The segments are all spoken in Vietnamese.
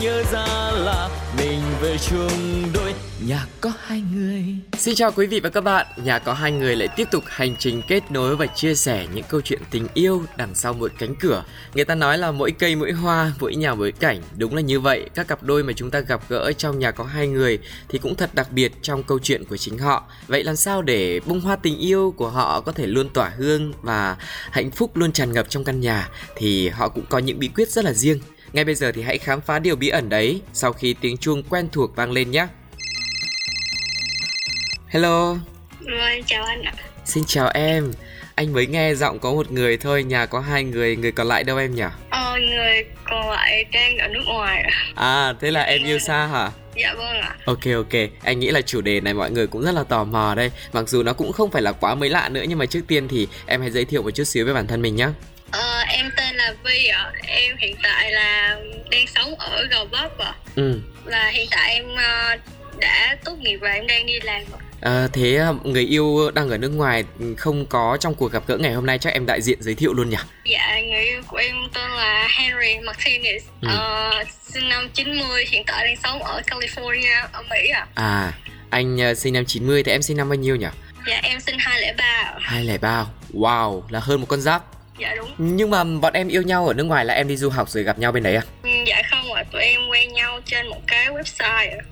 nhớ ra là mình về chung đôi nhà có hai người. Xin chào quý vị và các bạn, nhà có hai người lại tiếp tục hành trình kết nối và chia sẻ những câu chuyện tình yêu đằng sau mỗi cánh cửa. Người ta nói là mỗi cây mỗi hoa, mỗi nhà mỗi cảnh, đúng là như vậy. Các cặp đôi mà chúng ta gặp gỡ trong nhà có hai người thì cũng thật đặc biệt trong câu chuyện của chính họ. Vậy làm sao để bông hoa tình yêu của họ có thể luôn tỏa hương và hạnh phúc luôn tràn ngập trong căn nhà thì họ cũng có những bí quyết rất là riêng. Ngay bây giờ thì hãy khám phá điều bí ẩn đấy sau khi tiếng chuông quen thuộc vang lên nhé. Hello. Vâng, chào anh ạ. Xin chào em. Anh mới nghe giọng có một người thôi, nhà có hai người, người còn lại đâu em nhỉ? Ờ, người còn lại đang ở nước ngoài ạ. À, thế là em yêu xa hả? Dạ vâng ạ. Ok ok, anh nghĩ là chủ đề này mọi người cũng rất là tò mò đây Mặc dù nó cũng không phải là quá mới lạ nữa Nhưng mà trước tiên thì em hãy giới thiệu một chút xíu về bản thân mình nhé Ờ, em tên là Vi ạ. Em hiện tại là đang sống ở Gò Vấp ạ. Ừ, Là hiện tại em ờ, đã tốt nghiệp và em đang đi làm ạ. à, thế à, người yêu đang ở nước ngoài không có trong cuộc gặp gỡ ngày hôm nay chắc em đại diện giới thiệu luôn nhỉ? Dạ, người yêu của em tên là Henry Martinez. Ừ. Ờ, sinh năm 90, hiện tại đang sống ở California, ở Mỹ ạ. À, anh à, sinh năm 90 thì em sinh năm bao nhiêu nhỉ? Dạ, em sinh 203 ạ. 203, wow, là hơn một con giáp Dạ đúng. Nhưng mà bọn em yêu nhau ở nước ngoài là em đi du học rồi gặp nhau bên đấy à? Ừ, Dạ không ạ, tụi em quen nhau trên một cái website ạ. À,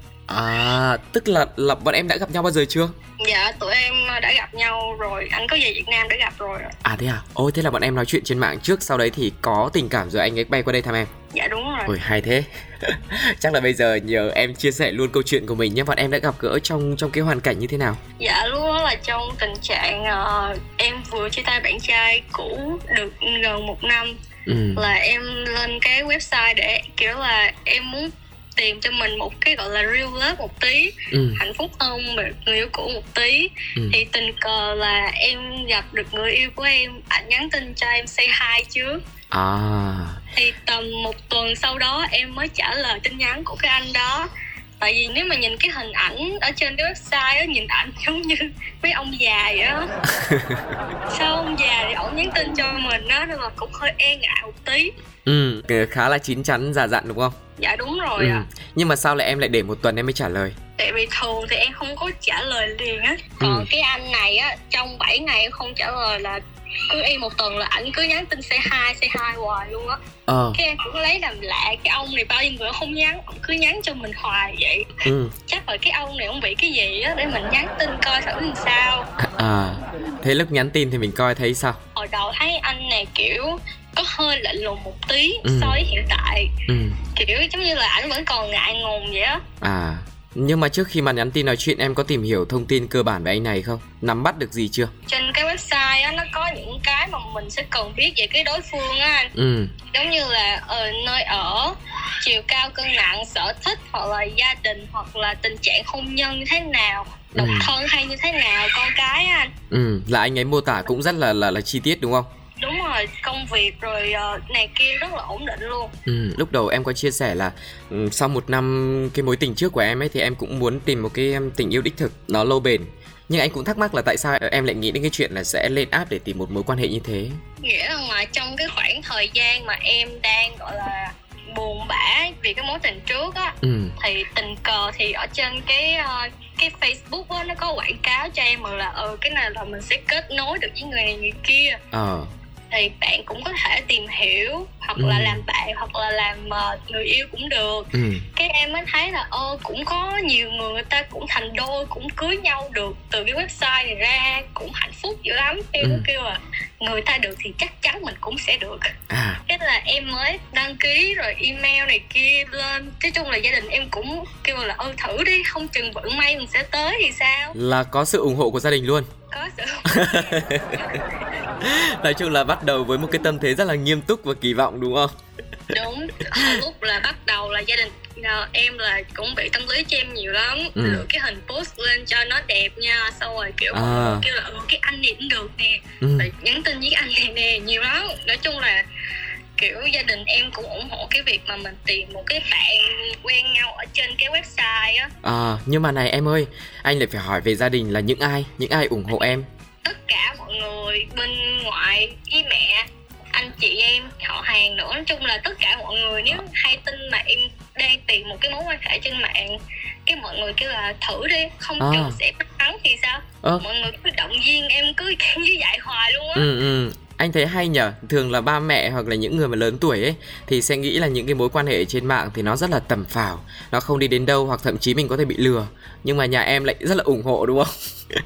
tức là, là bọn em đã gặp nhau bao giờ chưa? Dạ, tụi em đã gặp nhau rồi, anh có về Việt Nam để gặp rồi. À thế à? Ôi thế là bọn em nói chuyện trên mạng trước Sau đấy thì có tình cảm rồi anh ấy bay qua đây thăm em Dạ đúng rồi. Ôi hay thế Chắc là bây giờ nhờ em chia sẻ luôn câu chuyện của mình nhé Bọn em đã gặp gỡ trong trong cái hoàn cảnh như thế nào Dạ đó là trong tình trạng ờ, em vừa chia tay bạn trai cũ được gần một năm Ừ, là em lên cái website để kiểu là em muốn tìm cho mình một cái gọi là real love một tí ừ, hạnh phúc hơn người yêu cũ một tí. Ừ. thì tình cờ là em gặp được người yêu của em ảnh nhắn tin cho em say hi trước. À, thì tầm một tuần sau đó em mới trả lời tin nhắn của cái anh đó. Tại vì nếu mà nhìn cái hình ảnh ở trên cái website á nhìn ảnh giống như mấy ông già vậy á. Sao ông già thì ổng nhắn tin cho mình á nên là cũng hơi e ngại một tí ừ, khá là chín chắn già dặn đúng không? dạ đúng rồi Ừ. ạ Nhưng mà sao lại em lại để một tuần em mới trả lời tại vì thường thì em không có trả lời liền á còn Ừ. cái anh này á trong 7 ngày em không trả lời là cứ y một tuần là ảnh cứ nhắn tin say hi say hi hoài luôn á Ờ, cái em cũng lấy làm lạ cái ông này bao nhiêu người không nhắn ông cứ nhắn cho mình hoài vậy ừ, chắc là cái ông này ông bị cái gì á để mình nhắn tin coi thử làm sao à, thế lúc nhắn tin thì mình coi thấy sao? hồi đầu thấy anh này kiểu có hơi lạnh lùng một tí Ừ. so với hiện tại Ừ, kiểu giống như là ảnh vẫn còn ngại ngùng vậy á à, nhưng mà trước khi mà nhắn tin nói chuyện em có tìm hiểu thông tin cơ bản về anh này không? Nắm bắt được gì chưa? trên cái website á nó có những cái mà mình sẽ cần biết về cái đối phương á anh Ừ, giống như là ở nơi ở chiều cao cân nặng sở thích hoặc là gia đình hoặc là tình trạng hôn nhân như thế nào độc Ừ. thân hay như thế nào con cái á anh ừ, là anh ấy mô tả cũng rất là là là chi tiết đúng không? Đúng rồi công việc rồi ờ, này kia rất là ổn định luôn. Ừ, lúc đầu em có chia sẻ là ừ, sau một năm cái mối tình trước của em ấy thì em cũng muốn tìm một cái tình yêu đích thực nó lâu bền. Nhưng anh cũng thắc mắc là tại sao em lại nghĩ đến cái chuyện là sẽ lên app để tìm một mối quan hệ như thế? Nghĩa là mà trong cái khoảng thời gian mà em đang gọi là buồn bã vì cái mối tình trước á ừ. thì tình cờ thì ở trên cái ờ, cái Facebook á nó có quảng cáo cho em là ờ cái này là mình sẽ kết nối được với người này người kia. Ờ thì bạn cũng có thể tìm hiểu hoặc Ừ. là làm bạn hoặc là làm ờ, người yêu cũng được. Ừ. Cái em mới thấy là ơ cũng có nhiều người người ta cũng thành đôi cũng cưới nhau được từ cái website này ra cũng hạnh phúc dữ lắm. Em Ừ. cũng kêu là người ta được thì chắc chắn mình cũng sẽ được. À. Cái là em mới đăng ký rồi email này kia lên. Nói chung là gia đình em cũng kêu là ơ thử đi không chừng vận may mình sẽ tới thì sao? Là có sự ủng hộ của gia đình luôn có sự nói chung là bắt đầu với một cái tâm thế rất là nghiêm túc và kỳ vọng đúng không? Đúng lúc là bắt đầu là gia đình ờ, em là cũng bị tâm lý cho em nhiều lắm. Ừ. lựa cái hình post lên cho nó đẹp nha xong rồi kiểu À. kêu là ừ, cái anh này cũng được nè. Ừ. Rồi nhắn tin với cái anh này nè nhiều lắm. Nói chung là kiểu gia đình em cũng ủng hộ cái việc mà mình tìm một cái bạn quen nhau ở trên cái website á. À, nhưng mà này em ơi anh lại phải hỏi về gia đình là những ai? Những ai ủng hộ em? Tất cả mọi người bên ngoại với mẹ anh chị em họ hàng nữa. Nói chung là tất cả mọi người nếu hay tin mà em đang tìm một cái mối quan hệ trên mạng cái mọi người kêu là thử đi không À. chừng sẽ thắng thì sao? Ơ. mọi người cứ động viên em cứ như vậy hoài luôn á. Ừ ừ anh thấy hay nhở thường là ba mẹ hoặc là những người mà lớn tuổi ấy thì sẽ nghĩ là những cái mối quan hệ trên mạng thì nó rất là tầm phào. Nó không đi đến đâu hoặc thậm chí mình có thể bị lừa. Nhưng mà nhà em lại rất là ủng hộ đúng không?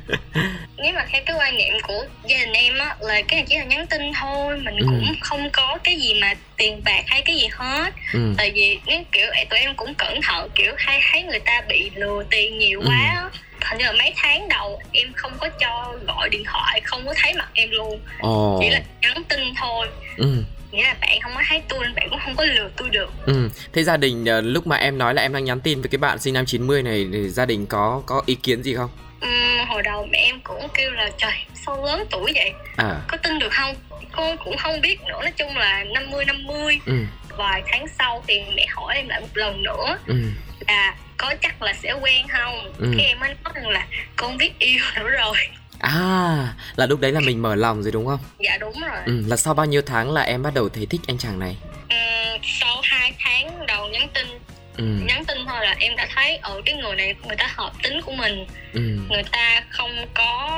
Nếu mà theo cái quan niệm của gia đình em á là cái này chỉ là nhắn tin thôi. Mình Ừ. cũng không có cái gì mà tiền bạc hay cái gì hết. Ừ. Tại vì nếu kiểu tụi em cũng cẩn thận kiểu hay thấy người ta bị lừa tiền nhiều Ừ. quá á hình như là mấy tháng đầu em không có cho gọi điện thoại không có thấy mặt em luôn. Ồ. Chỉ là nhắn tin thôi. Ừ. Nghĩa là bạn không có thấy tôi nên bạn cũng không có lừa tôi được. Ừ. Thế gia đình ờ, lúc mà em nói là em đang nhắn tin với cái bạn sinh năm 90 này thì gia đình có có ý kiến gì không? Ừm, hồi đầu mẹ em cũng kêu là trời sao lớn tuổi vậy? À. Có tin được không? Con cũng không biết nữa nói chung là 50 50 ừ. Vài tháng sau thì mẹ hỏi em lại một lần nữa. Ừ là có chắc là sẽ quen không? Ừ. cái em mới nói rằng là con biết yêu nữa rồi. À là lúc đấy là mình mở lòng rồi đúng không? Dạ đúng rồi. Ừ là sau bao nhiêu tháng là em bắt đầu thấy thích anh chàng này? Ừm, sau 2 tháng đầu nhắn tin. Ừ. Nhắn tin thôi là em đã thấy ở cái người này người ta hợp tính của mình. Ừ. Người ta không có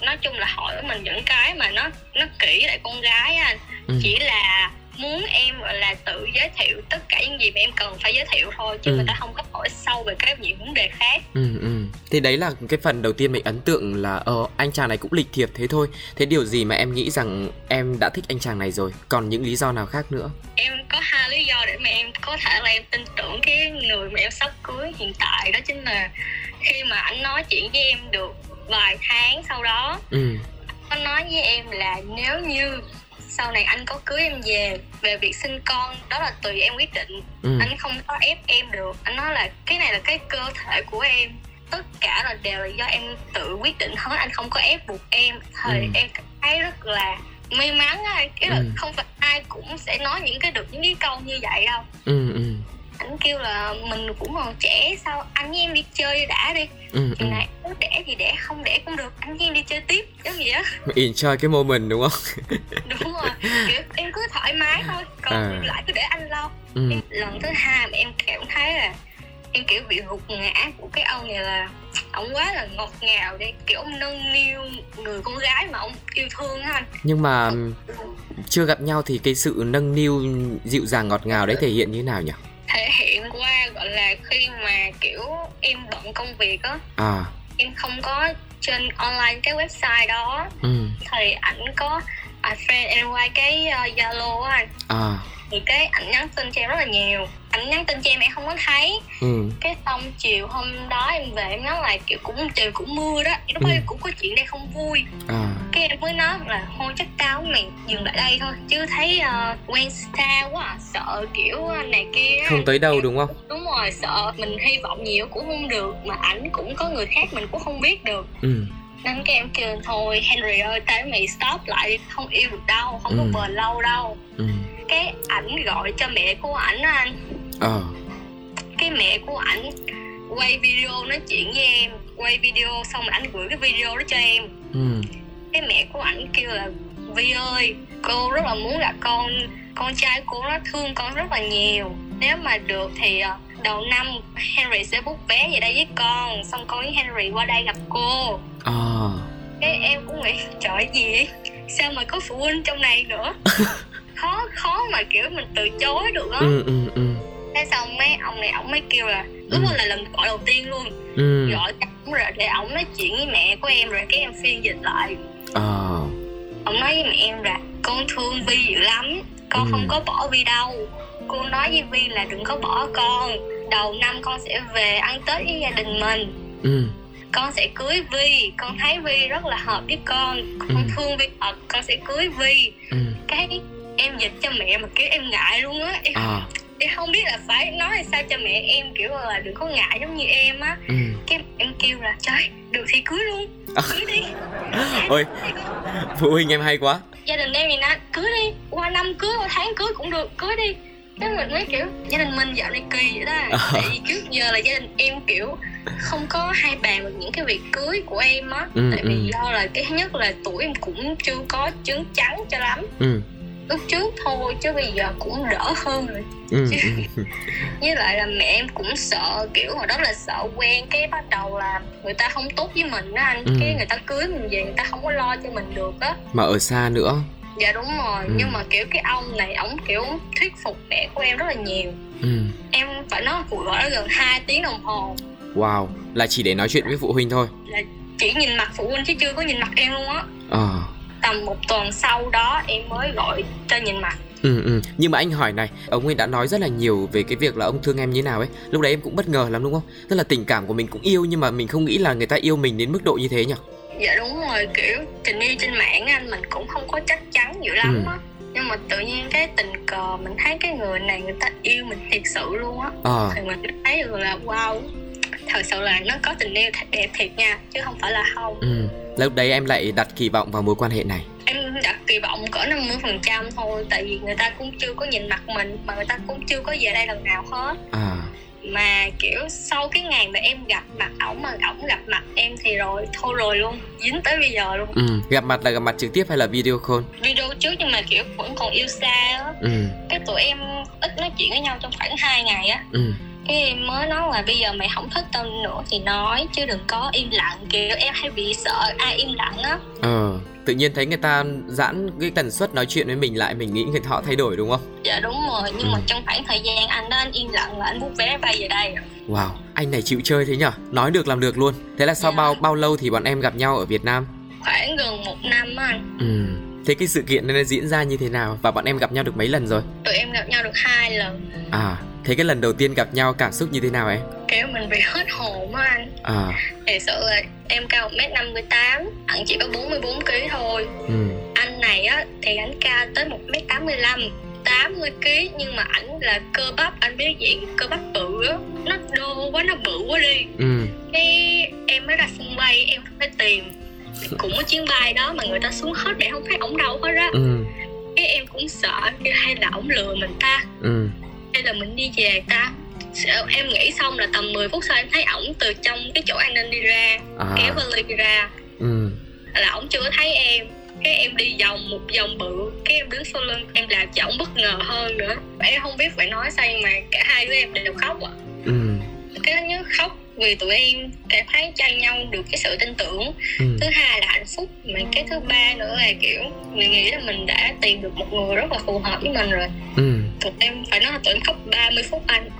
nói chung là hỏi mình những cái mà nó nó kỹ lại con gái anh. Ừ. Chỉ là muốn em gọi là tự giới thiệu tất cả những gì mà em cần phải giới thiệu thôi chứ Ừ. người ta không có hỏi sâu về các những vấn đề khác Ừ, ừ. Thì đấy là cái phần đầu tiên mình ấn tượng là ờ anh chàng này cũng lịch thiệp thế thôi. Thế điều gì mà em nghĩ rằng em đã thích anh chàng này rồi? Còn những lý do nào khác nữa? em có hai lý do để mà em có thể là em tin tưởng cái người mà em sắp cưới hiện tại đó chính là khi mà anh nói chuyện với em được vài tháng sau đó Ừ, anh nói với em là nếu như sau này anh có cưới em về về việc sinh con đó là tùy em quyết định. Ừ, anh không có ép em được. Anh nói là cái này là cái cơ thể của em. Tất cả là đều là do em tự quyết định hết. Anh không có ép buộc em. Thì Ừ. em thấy rất là may mắn á. Cái là Ừ. không phải ai cũng sẽ nói những cái được những cái câu như vậy đâu. Ừ, ừ, anh kêu là mình cũng còn trẻ sao anh với em đi chơi đã đi ừ, ừ. chừng này muốn đẻ thì đẻ không đẻ cũng được anh với em đi chơi tiếp giống vậy á Enjoy cái moment đúng không? đúng rồi kiểu em cứ thoải mái thôi còn À. lại cứ để anh lo Ừ, lần thứ hai mà em cảm thấy là em kiểu bị gục ngã của cái ông này là ông quá là ngọt ngào đi kiểu ông nâng niu người con gái mà ông yêu thương anh nhưng mà chưa gặp nhau thì cái sự nâng niu dịu dàng ngọt ngào đấy thể hiện như nào nhỉ? Thể hiện qua gọi là khi mà kiểu em bận công việc á. À, em không có trên online cái website đó. Ừ, thì ảnh có à, friend em qua cái ờ, zalo á. Anh à, thì cái ảnh nhắn tin cho em rất là nhiều. Ảnh nhắn tin cho em em không có thấy. Ừ, cái xong chiều hôm đó em về em nói là kiểu cũng trời cũng mưa đó. Lúc Ừ. em cũng có chuyện đây không vui. À, cái em mới nói là thôi chắc tao với mày dừng lại đây thôi. Chứ thấy ờ, quen xa quá à, sợ kiểu này kia không tới đâu đúng không? đúng rồi sợ mình hy vọng nhiều cũng không được mà ảnh cũng có người khác mình cũng không biết được. Ừ, nên cái em kêu thôi Henry ơi tao với mày stop lại không yêu được đâu không Ừ. có bền lâu đâu. Ừ, cái ảnh gọi cho mẹ của ảnh anh. Ờ, cái mẹ của ảnh quay video nói chuyện với em quay video xong rồi ảnh gửi cái video đó cho em. Ừ, cái mẹ của ảnh kêu là Vi ơi cô rất là muốn gặp con con trai cô nó thương con rất là nhiều. Nếu mà được thì ờ, đầu năm Henry sẽ book vé về đây với con. Xong con với Henry qua đây gặp cô. À, cái em cũng nghĩ trời gì vậy? sao mà có phụ huynh trong này nữa? Khó khó mà kiểu mình từ chối được á. Ừ, ừ, ừ, thế xong mấy ông này ổng mới kêu là lúc Ừ. là lần gọi đầu tiên luôn. Ừ, gọi cho ổng rồi để ổng nói chuyện với mẹ của em rồi cái em phiên dịch lại ờ, ông nói với mẹ em là con thương vi dữ lắm con Ừ. không có bỏ vi đâu. Cô nói với vi là đừng có bỏ con đầu năm con sẽ về ăn tết với gia đình mình. Ừ, con sẽ cưới vi con thấy vi rất là hợp với con con Ừ. thương vi thật con sẽ cưới vi. Ừ, cái em dịch cho mẹ mà kiểu em ngại luôn á. Em, à, em không biết là phải nói sao cho mẹ em kiểu là đừng có ngại giống như em á. Ừ. cái em kêu là trời được thì cưới luôn cưới đi Ôi, phụ huynh em hay quá. gia đình em thì nói cưới đi qua năm cưới qua tháng cưới cũng được cưới đi cái mình mới kiểu gia đình mình dạo này kỳ vậy đó Ờ. tại vì trước giờ là gia đình em kiểu không có hay bàn về những cái việc cưới của em á Ừ, tại vì ừ. do là cái thứ nhất là tuổi em cũng chưa có chứng chắn cho lắm ừ lúc trước thôi chứ bây giờ cũng đỡ hơn rồi. Ừ, ừ. với lại là mẹ em cũng sợ kiểu hồi đó là sợ quen cái bắt đầu là người ta không tốt với mình đó anh. Ừ. cái người ta cưới mình về người ta không có lo cho mình được á. Mà ở xa nữa. Dạ đúng rồi Ừ. nhưng mà kiểu cái ông này ổng kiểu thuyết phục mẹ của em rất là nhiều. Ừ. Em phải nói cuộc gọi gần 2 tiếng đồng hồ. Wow là chỉ để nói chuyện với phụ huynh thôi. Chỉ nhìn mặt phụ huynh chứ chưa có nhìn mặt em luôn á. Ờ tầm một tuần sau đó em mới gọi cho nhìn mặt Ừ, ừ. Nhưng mà anh hỏi này, ông ấy đã nói rất là nhiều về cái việc là ông thương em như nào ấy Lúc đấy em cũng bất ngờ lắm đúng không? Tức là tình cảm của mình cũng yêu nhưng mà mình không nghĩ là người ta yêu mình đến mức độ như thế nhỉ? dạ đúng rồi kiểu tình yêu trên mạng anh mình cũng không có chắc chắn dữ lắm Ừ. á nhưng mà tự nhiên cái tình cờ mình thấy cái người này người ta yêu mình thiệt sự luôn á Ờ, thì mình thấy được là wow thật sự là nó có tình yêu thật đẹp thiệt nha chứ không phải là không ừ. Lúc đấy em lại đặt kỳ vọng vào mối quan hệ này. Em đặt kỳ vọng cỡ 50% phần trăm thôi tại vì người ta cũng chưa có nhìn mặt mình mà người ta cũng chưa có về đây lần nào hết. À, mà kiểu sau cái ngày mà em gặp mặt ổng mà ổng gặp mặt em thì rồi thôi rồi luôn dính tới bây giờ luôn. Ừ. Gặp mặt là gặp mặt trực tiếp hay là video call? video trước nhưng mà kiểu vẫn còn yêu xa á. Ừ, cái tụi em ít nói chuyện với nhau trong khoảng 2 ngày á. Ừ, cái em mới nói là bây giờ mày không thích tao nữa thì nói chứ đừng có im lặng kiểu em hay bị sợ ai im lặng á ờ Tự nhiên thấy người ta giãn cái tần suất nói chuyện với mình lại Mình nghĩ người họ thay đổi đúng không? dạ đúng rồi nhưng mà Ừ. trong khoảng thời gian anh đó anh im lặng là anh bút vé bay về đây rồi. Wow, anh này chịu chơi thế nhở? Nói được làm được luôn Thế là sau Dạ. bao bao lâu thì bọn em gặp nhau ở Việt Nam? khoảng gần một năm á anh Ừ Thế cái sự kiện này nó diễn ra như thế nào? Và bọn em gặp nhau được mấy lần rồi? tụi em gặp nhau được hai lần. À, thế cái lần đầu tiên gặp nhau cảm xúc như thế nào em? kiểu mình bị hết hồn á anh. À, thật sự là em cao 1m58 anh chỉ có 44 kg thôi. Ừ, anh này á thì anh cao tới 1m85 80 kg nhưng mà ảnh là cơ bắp anh biết diện cơ bắp bự á. Nó đô quá nó bự quá đi. Ừ, cái em mới ra sân bay em phải tìm cũng có chuyến bay đó mà người ta xuống hết để không thấy ổng đâu hết á. Ừ, cái em cũng sợ cái hay là ổng lừa mình ta. Ừ, hay là mình đi về ta. Sợ- em nghĩ xong là tầm 10 phút sau em thấy ổng từ trong cái chỗ an ninh đi ra kéo à, vali đi ra. Ừ, là ổng chưa thấy em. Cái em đi vòng một vòng bự cái em đứng sau lưng em làm cho ổng bất ngờ hơn nữa. Em không biết phải nói sao nhưng mà cả hai đứa em đều khóc ạ. Ừ, cái thứ nhất khóc vì tụi em cảm thấy cho nhau được cái sự tin tưởng. Ừ, thứ hai là hạnh phúc mà cái thứ ba nữa là kiểu mình nghĩ là mình đã tìm được một người rất là phù hợp với mình rồi. Ừ, tụi em phải nói là tụi em khóc 30 phút anh.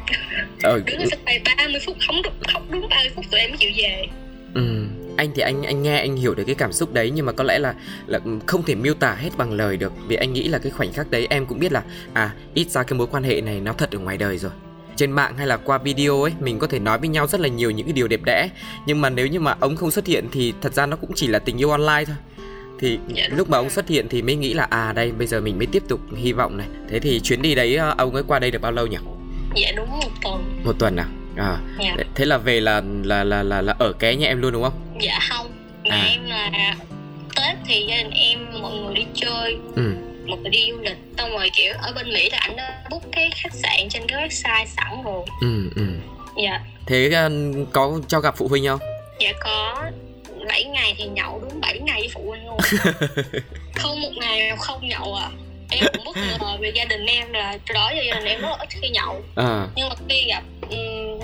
Ờ, đứng sân bay 30 phút không được khóc đúng 30 phút tụi em mới chịu về. Ừ. Anh thì anh anh nghe anh hiểu được cái cảm xúc đấy nhưng mà có lẽ là là không thể miêu tả hết bằng lời được vì anh nghĩ là cái khoảnh khắc đấy em cũng biết là à ít ra cái mối quan hệ này nó thật ở ngoài đời rồi trên mạng hay là qua video ấy mình có thể nói với nhau rất là nhiều những cái điều đẹp đẽ. Nhưng mà nếu như mà ông không xuất hiện thì thật ra nó cũng chỉ là tình yêu online thôi. Thì Dạ, lúc mà ông xuất hiện thì mới nghĩ là à đây bây giờ mình mới tiếp tục hy vọng này. Thế thì chuyến đi đấy ờ, ông ấy qua đây được bao lâu nhỉ? Dạ đúng một tuần. Một tuần à? À dạ. thế là về là là là là, là ở ké nhà em luôn đúng không? Dạ không. Nhà À. em là tết thì gia đình em mọi người đi chơi. Ừ một người đi du lịch. Xong rồi kiểu ở bên mỹ là anh đã book cái khách sạn trên cái website sẵn rồi. Ừ ừ. Dạ. Thế ờ, có cho gặp phụ huynh không? Dạ có. 7 ngày thì nhậu đúng 7 ngày với phụ huynh luôn. Không một ngày nào không nhậu à em cũng bất ngờ về gia đình em là từ đó giờ gia đình em rất là ít khi nhậu. À. Nhưng mà khi gặp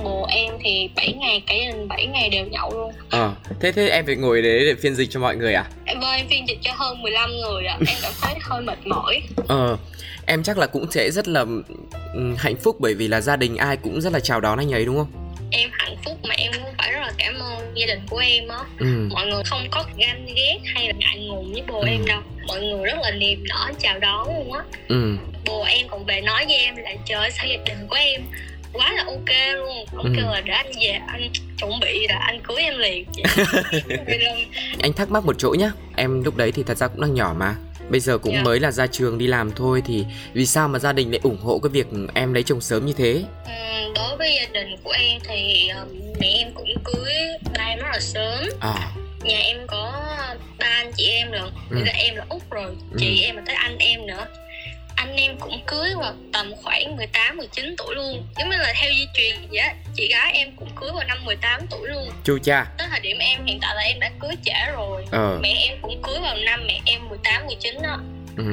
bồ em thì 7 ngày cả gia đình 7 ngày đều nhậu luôn. À thế thế em phải ngồi đấy để phiên dịch cho mọi người à? Em ơi em phiên dịch cho hơn 15 người à em cảm thấy hơi mệt mỏi. Ờ em chắc là cũng sẽ rất là hạnh phúc bởi vì là gia đình ai cũng rất là chào đón anh ấy đúng không em hạnh phúc mà em cũng phải rất là cảm ơn gia đình của em á. Ừ. Mọi người không có ganh ghét hay là ngại ngùng với bồ Ừ. em đâu. Mọi người rất là niềm nở chào đón luôn á. Ừ. Bồ em còn về nói với em là trời ơi, sao gia đình của em quá là ok luôn ông Ừ. kêu là để anh về anh chuẩn bị là anh cưới em liền. Anh thắc mắc một chỗ nhá. Em lúc đấy thì thật ra cũng đang nhỏ mà bây giờ cũng Dạ. mới là ra trường đi làm thôi thì vì sao mà gia đình lại ủng hộ cái việc em lấy chồng sớm như thế? Ừm, đối với gia đình của em thì ừm, mẹ em cũng cưới ba em rất là sớm. À. Nhà em có ba anh chị em lận Ừ. Bây giờ em là út rồi. Chị em là tới anh em nữa em cũng cưới vào tầm khoảng 18 19 tuổi luôn. Giống như là theo di truyền vậy á chị gái em cũng cưới vào năm 18 tuổi luôn. Chu cha. Tới thời điểm em hiện tại là em đã cưới trễ rồi. Ờ. Mẹ em cũng cưới vào năm mẹ em 18 19 đó. Ừ.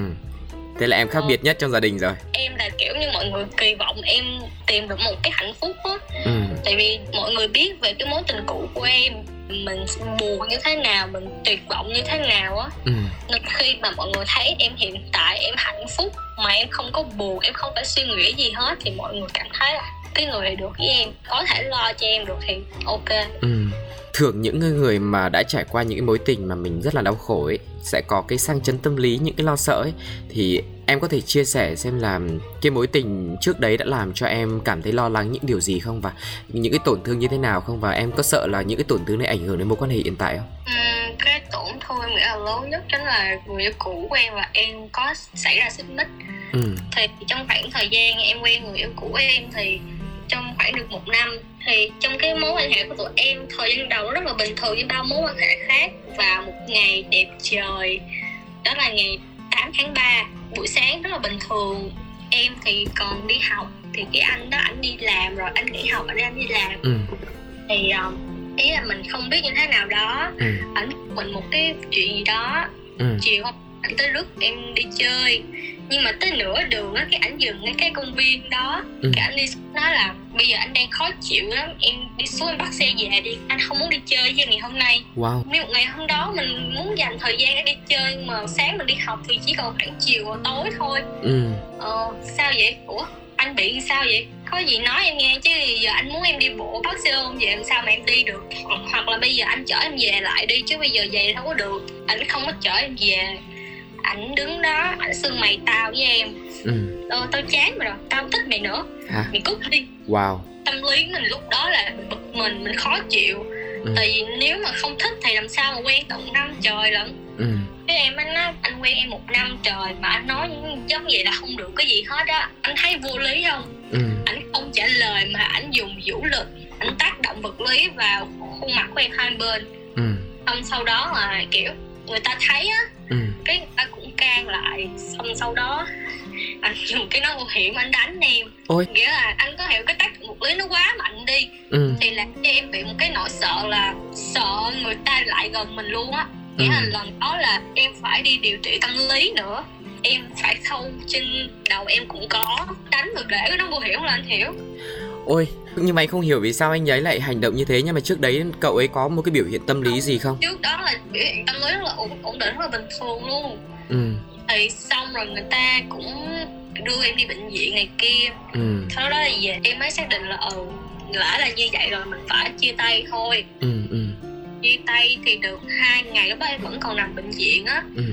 Thế là em khác Ờ. biệt nhất trong gia đình rồi. Em là kiểu như mọi người kỳ vọng em tìm được một cái hạnh phúc á. Ừ. Tại vì mọi người biết về cái mối tình cũ của em mình buồn như thế nào mình tuyệt vọng như thế nào á. Ừ. Nên khi mà mọi người thấy em hiện tại em hạnh phúc mà em không có buồn em không phải suy nghĩ gì hết thì mọi người cảm thấy là cái người này được với em có thể lo cho em được thì ok Ừ. Thường những người- mà đã trải qua những cái mối tình mà mình rất là đau khổ ấy sẽ có cái sang chấn tâm lý những cái lo sợ ấy thì em có thể chia sẻ xem là cái mối tình trước đấy đã làm cho em cảm thấy lo lắng những điều gì không và những cái tổn thương như thế nào không và em có sợ là những cái tổn thương này ảnh hưởng đến mối quan hệ hiện tại không? Ừm, cái tổn thương em nghĩ là lớn nhất chính là người yêu cũ của em và em có xảy ra xích mích Ừ. thì trong khoảng thời gian em quen người yêu cũ em thì trong khoảng được một năm thì trong cái mối quan hệ của tụi em thời gian đầu rất là bình thường như bao mối quan hệ khác và một ngày đẹp trời đó là ngày 8 tháng 3 buổi sáng rất là bình thường em thì còn đi học thì cái anh đó anh đi làm rồi anh nghỉ học anh đi anh đi làm Ừ. thì um, ý là mình không biết như thế nào đó Ừ. ảnh mình một cái chuyện gì đó Ừ. chiều hôm ảnh tới rước em đi chơi nhưng mà tới nửa đường á cái ảnh dừng ngay cái công viên đó. Ừ. cái ảnh đi nói là bây giờ anh đang khó chịu lắm. Em đi xuống em bắt xe về đi. Anh không muốn đi chơi với ngày hôm nay. Wow. nếu một ngày hôm đó mình muốn dành thời gian để đi chơi mà sáng mình đi học thì chỉ còn khoảng chiều và tối thôi. Ừ. ờ sao vậy? Ủa anh bị sao vậy? Có gì nói em nghe chứ giờ anh muốn em đi bộ bắt xe ôm về làm sao mà em đi được? Hoặc, hoặc là bây giờ anh chở em về lại đi chứ bây giờ về đâu có được. Ảnh không có chở em về. Ảnh đứng đó ảnh xưng mày tao với em Ừ. ờ tao chán mày rồi tao không thích mày nữa Hả? mày cút đi Wow. tâm lý mình lúc đó là bực mình mình khó chịu Ừ. tại vì nếu mà không thích thì làm sao mà quen tận năm trời lận Ừ. em anh nói anh quen em một năm trời mà anh nói giống vậy là không được cái gì hết á anh thấy vô lý không Ừ. ảnh không trả lời mà ảnh dùng vũ lực ảnh tác động vật lý vào khuôn mặt của em hai bên Ừ. xong sau đó là kiểu người ta thấy á Ừ. cái người ta cũng can lại xong sau đó anh dùng cái nó nguy hiểm anh đánh em Ôi. nghĩa là anh có hiểu cái tác vật lý nó quá mạnh đi Ừ. thì là cho em bị một cái nỗi sợ là sợ người ta lại gần mình luôn á nghĩa là Ừ. lần đó là em phải đi điều trị tâm lý nữa em phải khâu trên đầu em cũng có đánh được để cái nó vô hiểu là anh hiểu Ôi, nhưng mà anh không hiểu vì sao anh ấy lại hành động như thế nhưng mà trước đấy cậu ấy có một cái biểu hiện tâm lý gì không? trước đó là biểu hiện tâm lý rất là ổn, ổn định rất là bình thường luôn Ừ. thì xong rồi người ta cũng đưa em đi bệnh viện này kia Ừ. sau đó về em mới xác định là ừ lỡ là như vậy rồi mình phải chia tay thôi Ừ. Ừ. chia tay thì được hai ngày lúc đó em vẫn còn nằm bệnh viện á Ừ.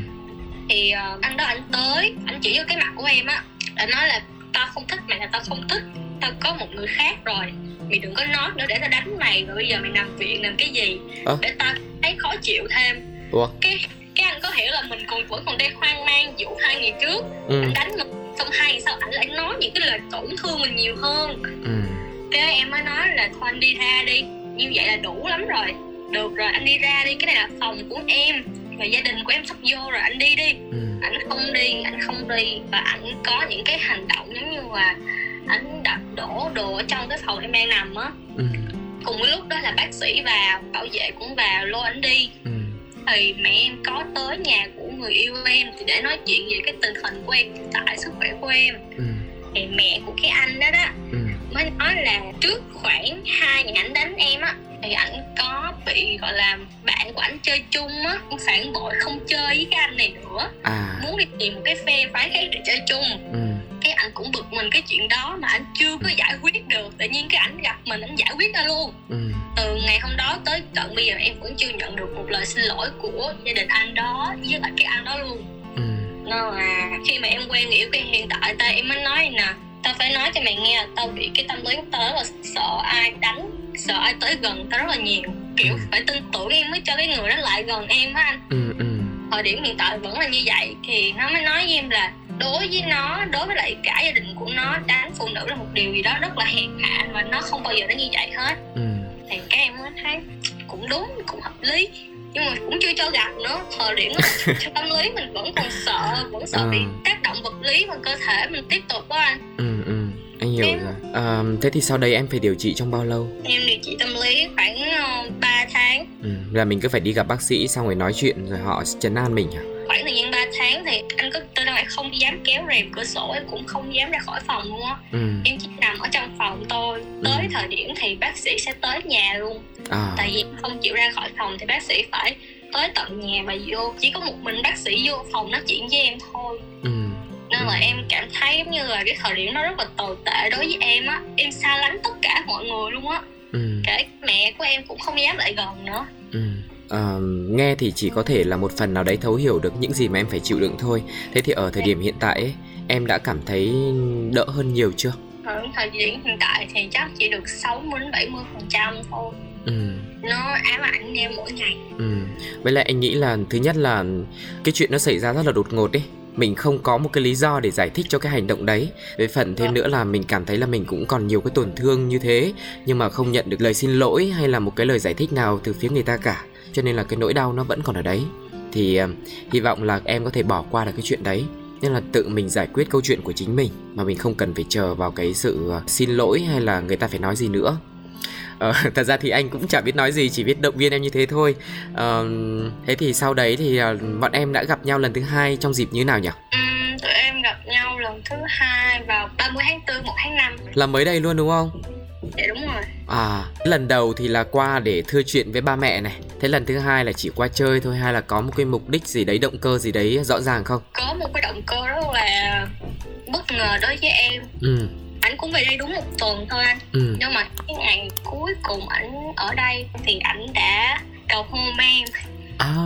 thì ờ, anh đó anh tới anh chỉ vô cái mặt của em á anh nói là tao không thích mày là tao không thích tao có một người khác rồi. Mày đừng có nói nữa để tao đánh mày. Rồi bây giờ mày nằm viện làm cái gì? Ơ? để tao thấy khó chịu thêm. Ủa? cái cái anh có hiểu là mình còn vẫn còn đang hoang mang vụ hai ngày trước. Ừ. anh đánh mình xong hai ngày sau anh lại nói những cái lời tổn thương mình nhiều hơn. Ừ. cái em mới nói là thôi anh đi ra đi. Như vậy là đủ lắm rồi. Được rồi anh đi ra đi. Cái này là phòng của em và gia đình của em sắp vô rồi anh đi đi. Ừ. ảnh không đi ảnh không đi. Và ảnh có những cái hành động giống như là ảnh đặt đổ đồ ở trong cái phòng em đang nằm á Ừ. cùng với lúc đó là bác sĩ vào bảo vệ cũng vào lôi ảnh đi Ừ. thì mẹ em có tới nhà của người yêu em thì để nói chuyện về cái tình hình của em hiện tại sức khỏe của em Ừ. thì mẹ của cái anh đó đó Ừ. mới nói là trước khoảng hai ngày ảnh đánh em á thì ảnh có bị gọi là bạn của ảnh chơi chung á phản bội không chơi với cái anh này nữa À. muốn đi tìm một cái phe phái khác để chơi chung Ừ. cái anh cũng bực mình cái chuyện đó mà anh chưa có giải quyết được tự nhiên cái ảnh gặp mình anh giải quyết ra luôn Ừ. từ ngày hôm đó tới tận bây giờ em vẫn chưa nhận được một lời xin lỗi của gia đình anh đó với lại cái anh đó luôn Ừ. nên là khi mà em quen yêu cái hiện tại ta em mới nói nè tao phải nói cho mày nghe là tao bị cái tâm lý của tao là sợ ai đánh sợ ai tới gần tao rất là nhiều kiểu Ừ. phải tin tưởng em mới cho cái người đó lại gần em á anh Ừ. Ừ. thời điểm hiện tại vẫn là như vậy thì nó mới nói với em là đối với nó đối với lại cả gia đình của nó đánh phụ nữ là một điều gì đó rất là hèn hạ và nó không bao giờ nó như vậy hết. Ừ. thì các em mới thấy cũng đúng cũng hợp lý nhưng mà cũng chưa cho gặp nữa. Thời điểm đó, tâm lý mình vẫn còn sợ vẫn sợ bị À. tác động vật lý vào cơ thể mình tiếp tục đó anh. Ừ ừ anh hiểu Em- rồi. À, thế thì sau đây em phải điều trị trong bao lâu? Em điều trị tâm lý khoảng uh, 3 tháng. Ừ, là mình cứ phải đi gặp bác sĩ xong rồi nói chuyện rồi họ chấn an mình à khoảng thời gian 3 tháng thì anh có tôi phải không dám kéo rèm cửa sổ em cũng không dám ra khỏi phòng luôn á. Ừ. Em chỉ nằm ở trong phòng thôi. Tới thời điểm thì bác sĩ sẽ tới nhà luôn. À. Tại vì em không chịu ra khỏi phòng thì bác sĩ phải tới tận nhà và vô. Chỉ có một mình bác sĩ vô phòng nói chuyện với em thôi. Ừ. Nên là Ừ. em cảm thấy giống như là cái thời điểm đó rất là tồi tệ đối với em á. Em xa lánh tất cả mọi người luôn á. Ừ. Kể mẹ của em cũng không dám lại gần nữa. Ừ. Ờ, nghe thì chỉ có thể là một phần nào đấy thấu hiểu được những gì mà em phải chịu đựng thôi. Thế thì ở thời điểm hiện tại ấy, em đã cảm thấy đỡ hơn nhiều chưa? Ở thời điểm hiện tại thì chắc chỉ được 60 đến 70 phần trăm thôi. Ừ. Nó ám ảnh em mỗi ngày. Ừ. Với lại anh nghĩ là thứ nhất là cái chuyện nó xảy ra rất là đột ngột ấy. Mình không có một cái lý do để giải thích cho cái hành động đấy. Với phần thêm Vâng. nữa là mình cảm thấy là mình cũng còn nhiều cái tổn thương như thế nhưng mà không nhận được lời xin lỗi hay là một cái lời giải thích nào từ phía người ta cả cho nên là cái nỗi đau nó vẫn còn ở đấy. Thì ờ, hy vọng là em có thể bỏ qua được cái chuyện đấy. Nên là tự mình giải quyết câu chuyện của chính mình mà mình không cần phải chờ vào cái sự ờ, xin lỗi hay là người ta phải nói gì nữa. Ờ, thật ra thì anh cũng chả biết nói gì chỉ biết động viên em như thế thôi. Ờ, thế thì sau đấy thì ờ, bọn em đã gặp nhau lần thứ hai trong dịp như nào nhỉ? Ừm, tụi em gặp nhau lần thứ hai vào 30 tháng 4 1 tháng 5 là mới đây luôn đúng không dạ đúng rồi. À lần đầu thì là qua để thưa chuyện với ba mẹ này. Thế lần thứ hai là chỉ qua chơi thôi hay là có một cái mục đích gì đấy động cơ gì đấy rõ ràng không? Có một cái động cơ rất là bất ngờ đối với em. Ừ. Ảnh cũng về đây đúng một tuần thôi anh. Ừ. Nhưng mà cái ngày cuối cùng ảnh ở đây thì ảnh đã cầu hôn em.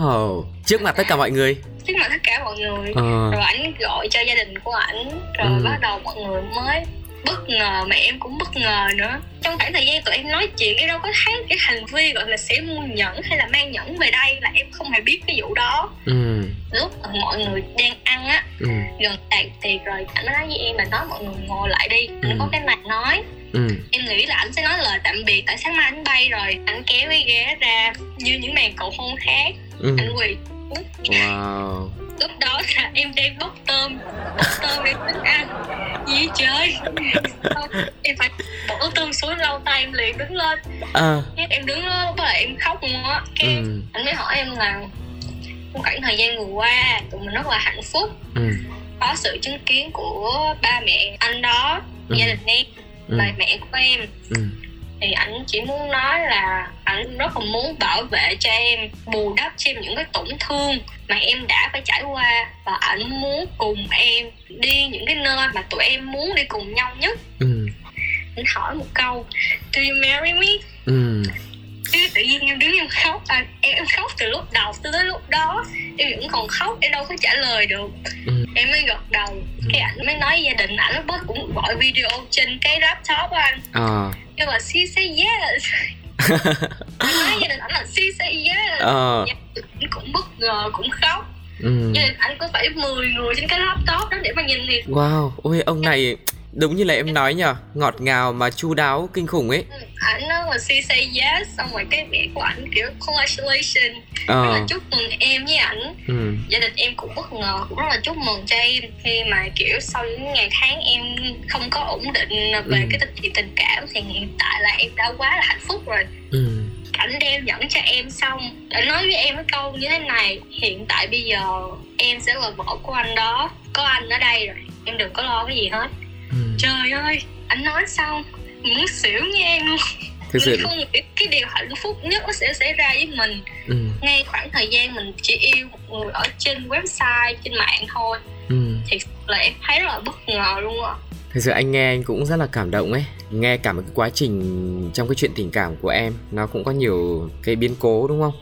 Oh, trước mặt tất cả mọi người? Trước mặt tất cả mọi người. Ờ. Rồi ảnh gọi cho gia đình của ảnh rồi Ừ. bắt đầu mọi người mới bất ngờ mà em cũng bất ngờ nữa. Trong khoảng thời gian tụi em nói chuyện em đâu có thấy cái hành vi gọi là sẽ mua nhẫn hay là mang nhẫn về đây là em không hề biết cái vụ đó. Ừ. Lúc mọi người đang ăn á ừ. gần tàn tiệc rồi ảnh nói với em là nói mọi người ngồi lại đi Ừ. nó có cái này nói. Ừ. Em nghĩ là ảnh sẽ nói lời tạm biệt tại sáng mai ảnh bay rồi ảnh kéo cái ghế ra như những màn cầu hôn khác. Ừ. Ảnh quỳ wow lúc đó là em đang bốc tôm. Bốc tôm em tính ăn. Gì chơi Xong em phải bỏ tôm xuống lau tay em liền đứng lên. Cái em đứng đó lúc đó là em khóc luôn á. Cái ừ. anh mới hỏi em là trong khoảng thời gian vừa qua tụi mình rất là hạnh phúc. Ừ. Có sự chứng kiến của ba mẹ anh đó Ừ. gia đình em ừ. bà mẹ của em. Ừ thì anh chỉ muốn nói là anh rất là muốn bảo vệ cho em bù đắp cho em những cái tổn thương mà em đã phải trải qua. Và anh muốn cùng em đi những cái nơi mà tụi em muốn đi cùng nhau nhất. Ừ. Anh hỏi một câu do you marry me? Ừ. Chứ tự nhiên em đứng em khóc à, em, em khóc từ lúc đầu tới lúc đó. Em vẫn còn khóc em đâu có trả lời được. Ừ. em mới gật đầu. Cái ảnh mới nói gia đình ảnh lúc đó cũng gọi video trên cái laptop của anh. Ờ kêu là she say yes. Nói gia đình ảnh là she say yes. Ờ. Anh cũng bất ngờ cũng khóc. Ừ. Gia đình ảnh có phải 10 người trên cái laptop đó để mà nhìn thì wow ôi ông này đúng như là em nói nhở ngọt ngào mà chu đáo kinh khủng ấy. Ảnh nói là she say yes xong rồi cái mẹ của ảnh kiểu congratulations rất là ờ chúc mừng em với ảnh. Ừ. Gia đình em cũng bất ngờ cũng rất là chúc mừng cho em khi mà kiểu sau những ngày tháng em không có ổn định về Ừ. cái tình tình cảm thì hiện tại là em đã quá là hạnh phúc rồi. Ừ. Ảnh đeo nhẫn cho em xong. Ảnh nói với em cái câu như thế này hiện tại bây giờ em sẽ là vợ của anh đó. Có anh ở đây rồi em đừng có lo cái gì hết ừ. Trời ơi ảnh nói xong muốn xỉu em luôn. Thực sự. Mình không nghĩ cái điều hạnh phúc nhất nó sẽ xảy ra với mình. Ừ. Ngay khoảng thời gian mình chỉ yêu một người ở trên website trên mạng thôi. Ừ. Thì là em thấy rất là bất ngờ luôn ạ Thực sự anh nghe anh cũng rất là cảm động ấy. Nghe cả một cái quá trình trong cái chuyện tình cảm của em Nó cũng có nhiều cái biến cố đúng không?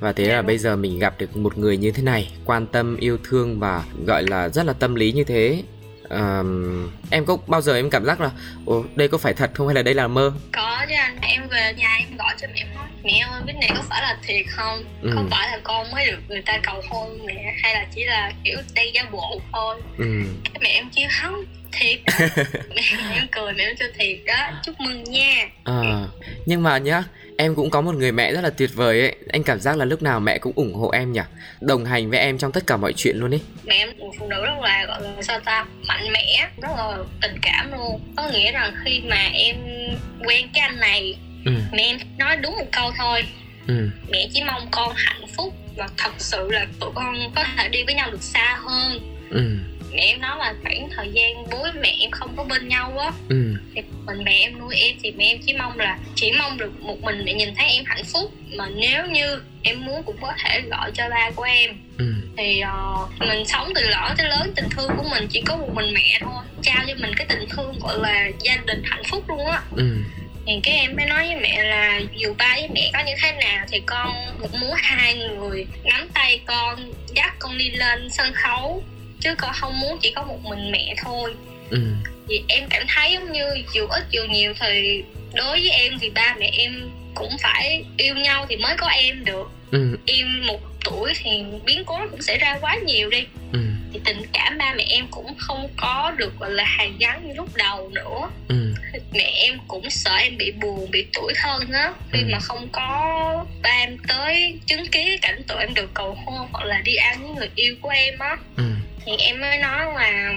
Và thế Dạ là đúng. bây giờ mình gặp được một người như thế này Quan tâm, yêu thương và gọi là rất là tâm lý như thế Em có bao giờ em cảm giác là Ồ, đây có phải thật không? Hay là đây là mơ? có chứ anh em về nhà em gọi cho mẹ em nói mẹ ơi cái này có phải là thiệt không? Ừ. không phải là con mới được người ta cầu hôn mẹ hay là chỉ là kiểu đây giả bộ thôi? Ừ, mẹ em kêu không thiệt. Mẹ em cười mẹ em kêu thiệt đó chúc mừng nha. Ờ, nhưng mà nhá em cũng có một người mẹ rất là tuyệt vời ấy. Anh cảm giác là lúc nào mẹ cũng ủng hộ em nhỉ? Đồng hành với em trong tất cả mọi chuyện luôn ấy. Mẹ em một phụ nữ rất là gọi là sao ta mạnh mẽ rất là tình cảm luôn. Có nghĩa rằng khi mà em quen cái anh này ừ. mẹ em nói đúng một câu thôi. Ừ. mẹ chỉ mong con hạnh phúc và thật sự là tụi con có thể đi với nhau được xa hơn. Ừ mẹ em nói là khoảng thời gian bố mẹ em không có bên nhau á ừ. thì mình mẹ em nuôi em thì mẹ em chỉ mong là chỉ mong được một mình để nhìn thấy em hạnh phúc. Mà nếu như em muốn cũng có thể gọi cho ba của em. Ừ. thì uh, mình sống từ nhỏ tới lớn tình thương của mình chỉ có một mình mẹ thôi trao cho mình cái tình thương gọi là gia đình hạnh phúc luôn á. Ừ. Thì cái em mới nói với mẹ là dù ba với mẹ có như thế nào thì con cũng muốn hai người nắm tay con dắt con đi lên sân khấu chứ con không muốn chỉ có một mình mẹ thôi ừ. thì em cảm thấy giống như dù ít dù nhiều thì đối với em thì ba mẹ em cũng phải yêu nhau thì mới có em được ừ. em một tuổi thì biến cố cũng xảy ra quá nhiều đi ừ. thì tình cảm ba mẹ em cũng không có được gọi là hàn gắn như lúc đầu nữa ừ. Mẹ em cũng sợ em bị buồn bị tuổi thân á. Khi ừ. mà không có ba em tới chứng kiến cái cảnh tụi em được cầu hôn hoặc là đi ăn với người yêu của em á ừ. thì em mới nói là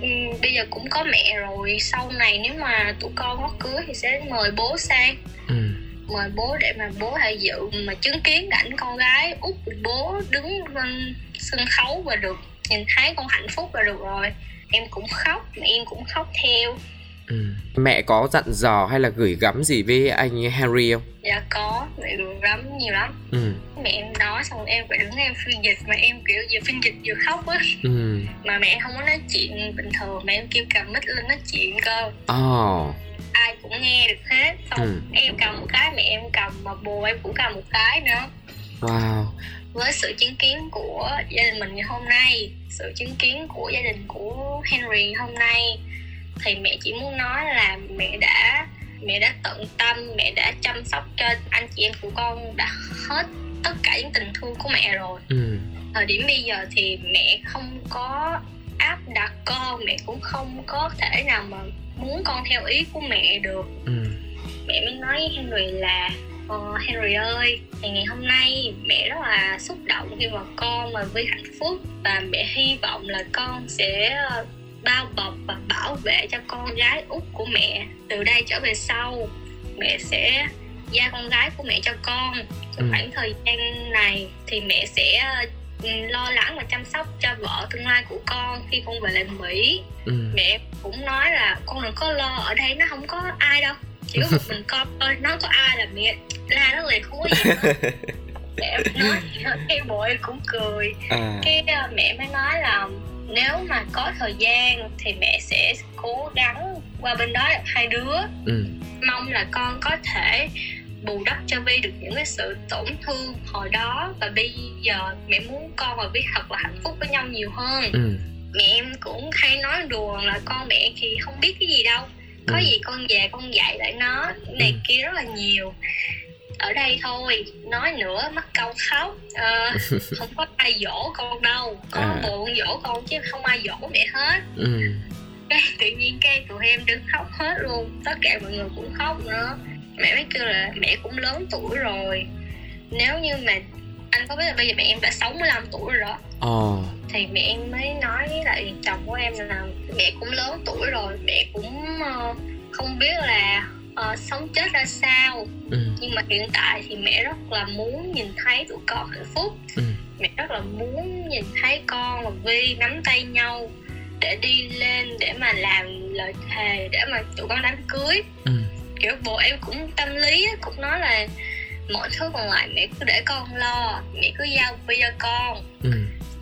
um, bây giờ cũng có mẹ rồi sau này nếu mà tụi con có cưới thì sẽ mời bố sang. Ừ. mời bố để mà bố hãy dự mà chứng kiến cảnh con gái út bố đứng lên sân khấu và được nhìn thấy con hạnh phúc là được rồi. Em cũng khóc mà em cũng khóc theo Ừ. Mẹ có dặn dò hay là gửi gắm gì với anh Henry không? Dạ có, mẹ gửi gắm nhiều lắm ừ. Mẹ em nói xong em phải đứng em phiên dịch mà em kiểu vừa phiên dịch vừa khóc á ừ. Mà mẹ không có nói chuyện bình thường, mẹ em kêu cầm mic lên nói chuyện cơ oh. Ai cũng nghe được hết Xong ừ. em cầm một cái, mẹ em cầm mà bồ em cũng cầm một cái nữa Wow với sự chứng kiến của gia đình mình ngày hôm nay sự chứng kiến của gia đình của Henry hôm nay thì mẹ chỉ muốn nói là mẹ đã mẹ đã tận tâm mẹ đã chăm sóc cho anh chị em của con đã hết tất cả những tình thương của mẹ rồi ừ. thời điểm bây giờ thì mẹ không có áp đặt con mẹ cũng không có thể nào mà muốn con theo ý của mẹ được ừ. mẹ mới nói với Henry là ờ, Henry ơi thì ngày hôm nay mẹ rất là xúc động khi mà con mà Vi hạnh phúc và mẹ hy vọng là con sẽ bao bọc và bảo vệ cho con gái út của mẹ. Từ đây trở về sau mẹ sẽ gia con gái của mẹ cho con. Trong ừ. khoảng thời gian này thì mẹ sẽ ừ, lo lắng và chăm sóc cho vợ tương lai của con khi con về lại mỹ. Ừ. mẹ cũng nói là con đừng có lo ở đây nó không có ai đâu. Chỉ có một mình con thôi nó có ai là mẹ. La nó liền không có gì. Mẹ nói cái bộ em cũng cười. À. cái uh, mẹ mới nói là nếu mà có thời gian thì mẹ sẽ cố gắng qua bên đó hai đứa ừ. mong là con có thể bù đắp cho Vi được những cái sự tổn thương hồi đó và bây giờ mẹ muốn con và Vi thật là hạnh phúc với nhau nhiều hơn ừ. mẹ em cũng hay nói đùa là con mẹ thì không biết cái gì đâu có ừ. gì con về con dạy lại nó này ừ. kia rất là nhiều ở đây thôi nói nữa mắc câu khóc à, không có ai dỗ con đâu con à. buồn dỗ con chứ không ai dỗ mẹ hết ừ. cái tự nhiên cái tụi em đứng khóc hết luôn tất cả mọi người cũng khóc nữa mẹ mới kêu là mẹ cũng lớn tuổi rồi nếu như mà anh có biết là bây giờ mẹ em đã 65 tuổi rồi đó oh. thì mẹ em mới nói với lại chồng của em là mẹ cũng lớn tuổi rồi mẹ cũng uh, không biết là uh, sống chết ra sao ừ. nhưng mà hiện tại thì mẹ rất là muốn nhìn thấy tụi con hạnh phúc ừ. mẹ rất là muốn nhìn thấy con và vi nắm tay nhau để đi lên để mà làm lời thề để mà tụi con đám cưới ừ. kiểu bố em cũng tâm lý cũng nói là mọi thứ còn lại mẹ cứ để con lo mẹ cứ giao vi cho con ừ.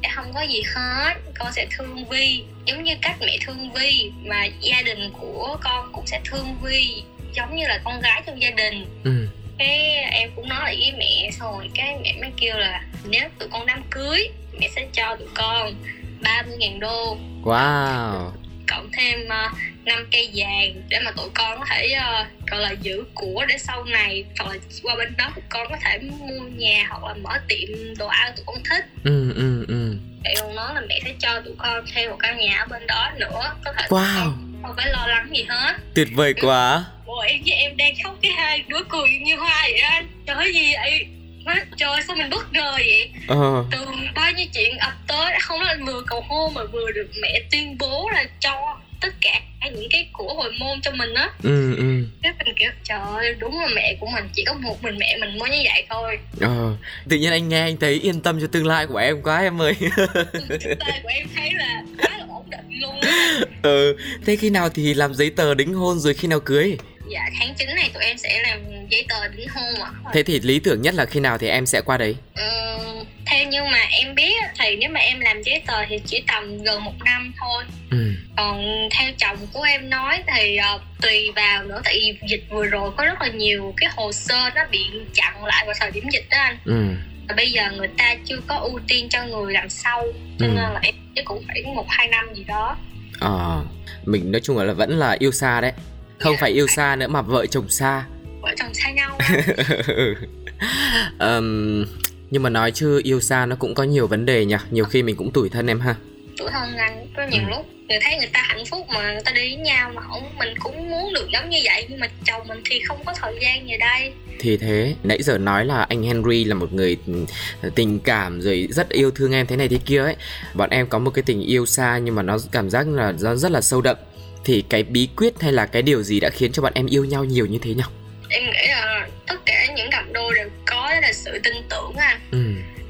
sẽ không có gì hết con sẽ thương vi giống như cách mẹ thương vi mà gia đình của con cũng sẽ thương vi giống như là con gái trong gia đình. Ừ. cái em cũng nói lại với mẹ xong rồi cái mẹ mới kêu là nếu tụi con đám cưới mẹ sẽ cho tụi con 30 ngàn đô. Wow. Cộng thêm uh, 5 cây vàng để mà tụi con có thể uh, gọi là giữ của để sau này hoặc là qua bên đó tụi con có thể mua nhà hoặc là mở tiệm đồ ăn tụi con thích. Ừ ừ ừ. Mẹ còn nói là mẹ sẽ cho tụi con thêm một căn nhà ở bên đó nữa có thể wow. tụi con không phải lo lắng gì hết. Tuyệt vời quá bố em với em đang khóc cái hai đứa cười như hoa vậy anh trời ơi gì vậy? Má, trời sao mình bất ngờ vậy? Ờ. Từ bao nhiêu chuyện ập tới không anh vừa cầu hôn mà vừa được mẹ tuyên bố là cho tất cả những cái của hồi môn cho mình á. Ừ ừ. Cái mình kiểu trời ơi đúng là mẹ của mình chỉ có một mình mẹ mình mới như vậy thôi. Ờ. Tự nhiên anh nghe anh thấy yên tâm cho tương lai của em quá em ơi. Tương lai của em thấy là khá là ổn định luôn á. Ừ. Thế khi nào thì làm giấy tờ đính hôn rồi khi nào cưới dạ tháng 9 này tụi em sẽ làm giấy tờ đính hôn ạ. Thế thì lý tưởng nhất là khi nào thì em sẽ qua đấy? Ờ, theo như mà em biết thì nếu mà em làm giấy tờ thì chỉ tầm gần một năm thôi. Ừ. Còn theo chồng của em nói thì ờ, tùy vào nữa tại vì dịch vừa rồi có rất là nhiều cái hồ sơ nó bị chặn lại vào thời điểm dịch đó anh. Ừ. Và bây giờ người ta chưa có ưu tiên cho người làm sau cho Ừ. nên là em cũng phải một hai năm gì đó. Ờ mình nói chung là vẫn là yêu xa đấy không phải yêu xa nữa mà vợ chồng xa. Vợ chồng xa nhau. Ờm, nhưng mà nói chứ yêu xa nó cũng có nhiều vấn đề nhỉ? Nhiều khi mình cũng tủi thân em ha. Tuổi thân anh có nhiều Ừ. lúc người thấy người ta hạnh phúc mà người ta đi với nhau mà không mình cũng muốn được giống như vậy nhưng mà chồng mình thì không có thời gian về đây. Thì thế nãy giờ nói là anh Henry là một người ừ, tình cảm rồi rất yêu thương em thế này thế kia ấy. Bọn em có một cái tình yêu xa nhưng mà nó cảm giác là nó rất là sâu đậm thì cái bí quyết hay là cái điều gì đã khiến cho bọn em yêu nhau nhiều như thế nhỉ? Em nghĩ là tất cả những cặp đôi đều có là sự tin tưởng anh ừ.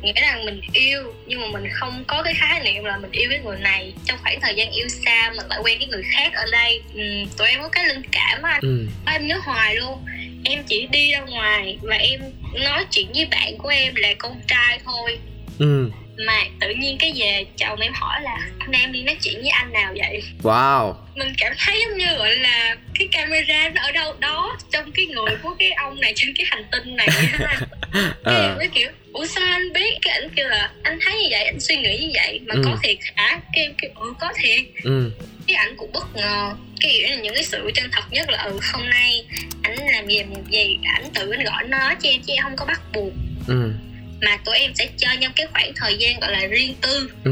Nghĩa rằng mình yêu nhưng mà mình không có cái khái niệm là mình yêu cái người này. Trong khoảng thời gian yêu xa mình lại quen cái người khác ở đây. Ừ, tụi em có cái linh cảm anh ừ. Em nhớ hoài luôn. Em chỉ đi ra ngoài và em nói chuyện với bạn của em là con trai thôi. Ừ mà tự nhiên cái về chồng em hỏi là anh em đi nói chuyện với anh nào vậy? Wow. Mình cảm thấy giống như gọi là cái camera nó ở đâu đó trong cái người của cái ông này trên cái hành tinh này. Á. cái mới kiểu ủa sao anh biết? Cái ảnh kêu là anh thấy như vậy anh suy nghĩ như vậy mà Ừ. có thiệt hả? Cái em kêu ừ có thiệt. Ừ. Cái ảnh cũng bất ngờ. Cái kiểu là những cái sự chân thật nhất là ừ hôm nay ảnh làm gì làm gì ảnh tự ảnh gọi nó cho em chứ em không có bắt buộc. Ừ mà tụi em sẽ cho nhau cái khoảng thời gian gọi là riêng tư. Ừ.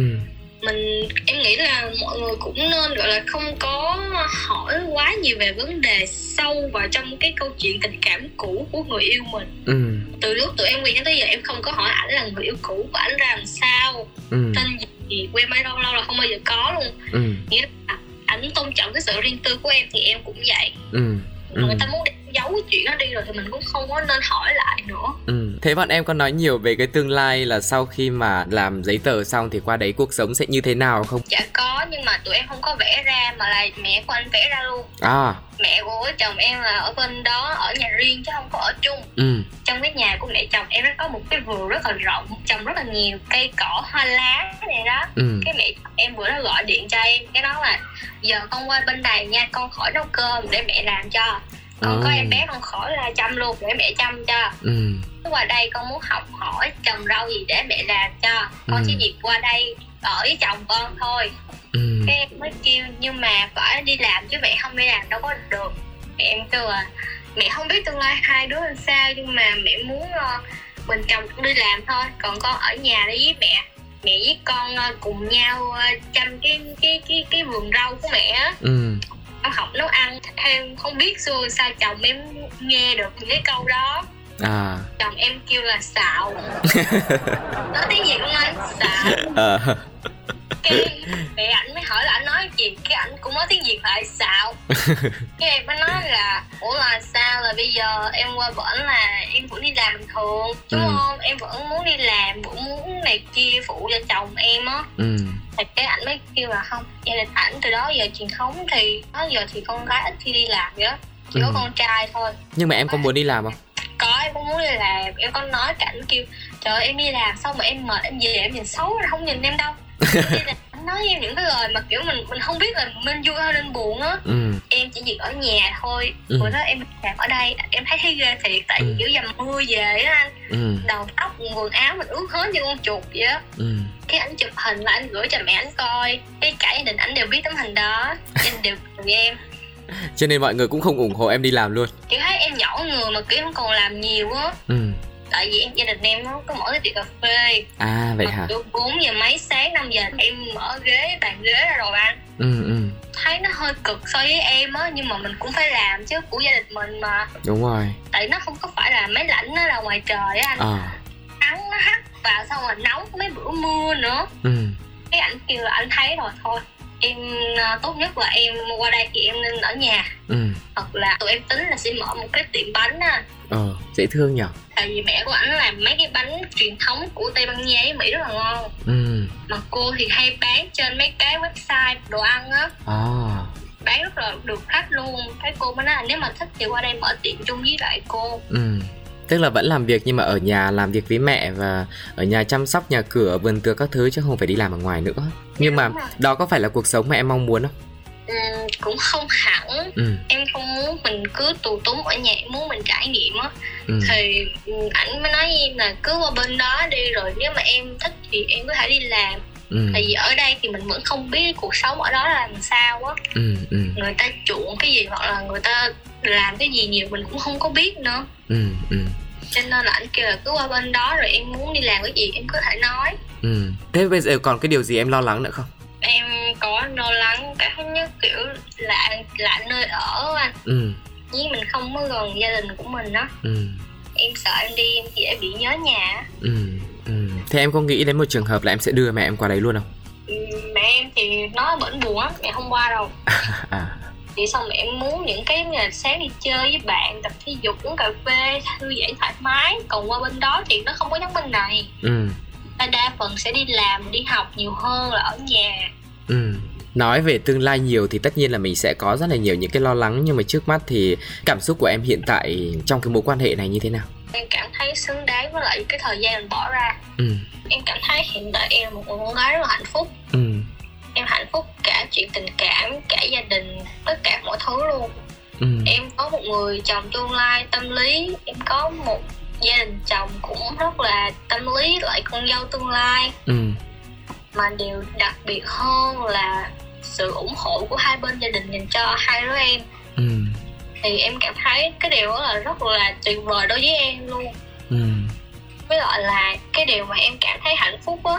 Mình em nghĩ là mọi người cũng nên gọi là không có hỏi quá nhiều về vấn đề sâu vào trong cái câu chuyện tình cảm cũ của người yêu mình. Ừ. Từ lúc tụi em quen đến tới giờ em không có hỏi ảnh là người yêu cũ của ảnh ra làm sao. Ừ. Tên gì quen bao lâu lâu là không bao giờ có luôn. Ừ. Nghĩa là ảnh tôn trọng cái sự riêng tư của em thì em cũng vậy. Ừ. Mà người ta muốn giấu cái chuyện đó đi rồi thì mình cũng không có nên hỏi lại nữa. Ừ. Thế bọn em có nói nhiều về cái tương lai là sau khi mà làm giấy tờ xong thì qua đấy cuộc sống sẽ như thế nào không? chả có nhưng mà tụi em không có vẽ ra mà là mẹ của anh vẽ ra luôn. À, mẹ của chồng em là ở bên đó ở nhà riêng chứ không có ở chung. Ừ, trong cái nhà của mẹ chồng em nó có một cái vườn rất là rộng trồng rất là nhiều cây cỏ hoa lá này đó. Ừ, cái mẹ em bữa nó gọi điện cho em cái đó là giờ con qua bên này nha con khỏi nấu cơm để mẹ làm cho con có Ồ. em bé con khỏi là chăm luôn để mẹ chăm cho. Ừ, qua đây con muốn học hỏi trồng rau gì để mẹ làm cho. Con Ừ. chỉ việc qua đây ở với chồng con thôi. Ừ, cái em mới kêu nhưng mà phải đi làm chứ mẹ không đi làm đâu có được. Mẹ em kêu là mẹ không biết tương lai hai đứa làm sao nhưng mà mẹ muốn ờ, mình chồng cũng đi làm thôi. Còn con ở nhà đi với mẹ mẹ với con ờ, cùng nhau ờ, chăm cái cái cái cái vườn rau của mẹ á. Ừ, học nấu ăn em không biết xưa sao chồng em nghe được những cái câu đó. À, chồng em kêu là xạo. Nói tiếng gì không anh? Xạo. Ờ, cái mẹ ảnh mới hỏi là ảnh nói gì? Cái ảnh cũng nói tiếng việt lại xạo. Cái em mới nói là ủa là sao? Là bây giờ em qua bển là em vẫn đi làm bình thường đúng Ừ. không? Em vẫn muốn đi làm vẫn muốn này kia phụ cho chồng em á. Ừ, thì cái ảnh mới kêu là không gia đình ảnh từ đó giờ truyền thống thì đó giờ thì con gái ít khi đi làm vậy đó chỉ có Ừ. con trai thôi. Nhưng mà em có muốn đi làm không? có em cũng muốn đi làm. Em có nói cả ảnh kêu trời ơi, em đi làm xong mà em mệt em về em nhìn xấu rồi không nhìn em đâu anh nói em những cái lời mà kiểu mình mình không biết là nên vui hay nên buồn á Ừ, em chỉ việc ở nhà thôi. Ừ. bữa đó em làm ở đây em thấy thấy ghê thiệt tại vì Ừ. kiểu dầm mưa về á anh. Ừ, đầu tóc quần áo mình ướt hết như con chuột vậy á. Ừ, cái ảnh chụp hình là anh gửi cho mẹ ảnh coi. Cái cả gia đình ảnh đều biết tấm hình đó đình đều cười em. Cho nên mọi người cũng không ủng hộ em đi làm luôn. Kiểu thấy em nhỏ người mà kiểu em còn làm nhiều á. Ừ, tại vì em gia đình em nó có mỗi cái tiệm cà phê. À vậy hả? Từ 4 giờ mấy sáng 5 giờ em mở ghế bàn ghế ra rồi anh. Ừ, ừ, thấy nó hơi cực so với em á nhưng mà mình cũng phải làm chứ của gia đình mình mà. Đúng rồi. Tại nó không có phải là máy lạnh nó là ngoài trời á anh. À nắng nó hắt vào xong rồi nóng mấy bữa mưa nữa. Ừ. Cái anh kêu là anh thấy rồi thôi em à, tốt nhất là em qua đây thì em nên ở nhà. Ừ. Hoặc là tụi em tính là sẽ mở một cái tiệm bánh á. Ờ dễ thương nhở tại vì mẹ của ảnh làm mấy cái bánh truyền thống của tây ban nha với mỹ rất là ngon. Ừ. Mà cô thì hay bán trên mấy cái website đồ ăn á. À. Bán rất là được khách luôn. Cái cô mới nói là nếu mà thích thì qua đây mở tiệm chung với lại cô. Ừ. Tức là vẫn làm việc nhưng mà ở nhà làm việc với mẹ và ở nhà chăm sóc nhà cửa vườn tược các thứ chứ không phải đi làm ở ngoài nữa. Nhưng mà Đúng rồi. đó có phải là cuộc sống mà em mong muốn không ừ, cũng không hẳn. Ừ. Em không muốn mình cứ tù túng ở nhà em muốn mình trải nghiệm á. Ừ. Thì ừ, ảnh mới nói với em là cứ qua bên đó đi rồi nếu mà em thích thì em có thể đi làm. Ừ. Tại vì ở đây thì mình vẫn không biết cuộc sống ở đó là làm sao á. Ừ ừ. Người ta chuộng cái gì hoặc là người ta làm cái gì nhiều mình cũng không có biết nữa. Ừ ừ. Cho nên là anh kêu là cứ qua bên đó rồi em muốn đi làm cái gì em có thể nói. Ừ. Thế bây giờ còn cái điều gì em lo lắng nữa không em có lo lắng cái thứ nhất kiểu lạ lạ nơi ở anh. Ừ. Với mình không có gần gia đình của mình á. Ừ. Em sợ em đi em dễ bị nhớ nhà á. ừ ừ. Thế em có nghĩ đến một trường hợp là em sẽ đưa mẹ em qua đấy luôn không? Ừ, mẹ em thì nó bẩn buồn á mẹ không qua đâu. À. Thì xong mẹ em muốn những cái là sáng đi chơi với bạn tập thể dục uống cà phê thư giãn thoải mái. Còn qua bên đó thì nó không có giống bên này. Ừ đa phần sẽ đi làm đi học nhiều hơn là ở nhà Ừ. Nói về tương lai nhiều thì tất nhiên là mình sẽ có rất là nhiều những cái lo lắng nhưng mà trước mắt thì cảm xúc của em hiện tại trong cái mối quan hệ này như thế nào? em cảm thấy xứng đáng với lại cái thời gian mình bỏ ra Ừ. em cảm thấy hiện tại em là một người con gái rất là hạnh phúc Ừ. em hạnh phúc cả chuyện tình cảm cả gia đình tất cả mọi thứ luôn Ừ. em có một người chồng tương lai tâm lý em có một gia đình chồng cũng rất là tâm lý lại con dâu tương lai Ừ. mà điều đặc biệt hơn là sự ủng hộ của hai bên gia đình dành cho hai đứa em Ừ. thì em cảm thấy cái điều đó là rất là tuyệt vời đối với em luôn Ừ. với lại là cái điều mà em cảm thấy hạnh phúc á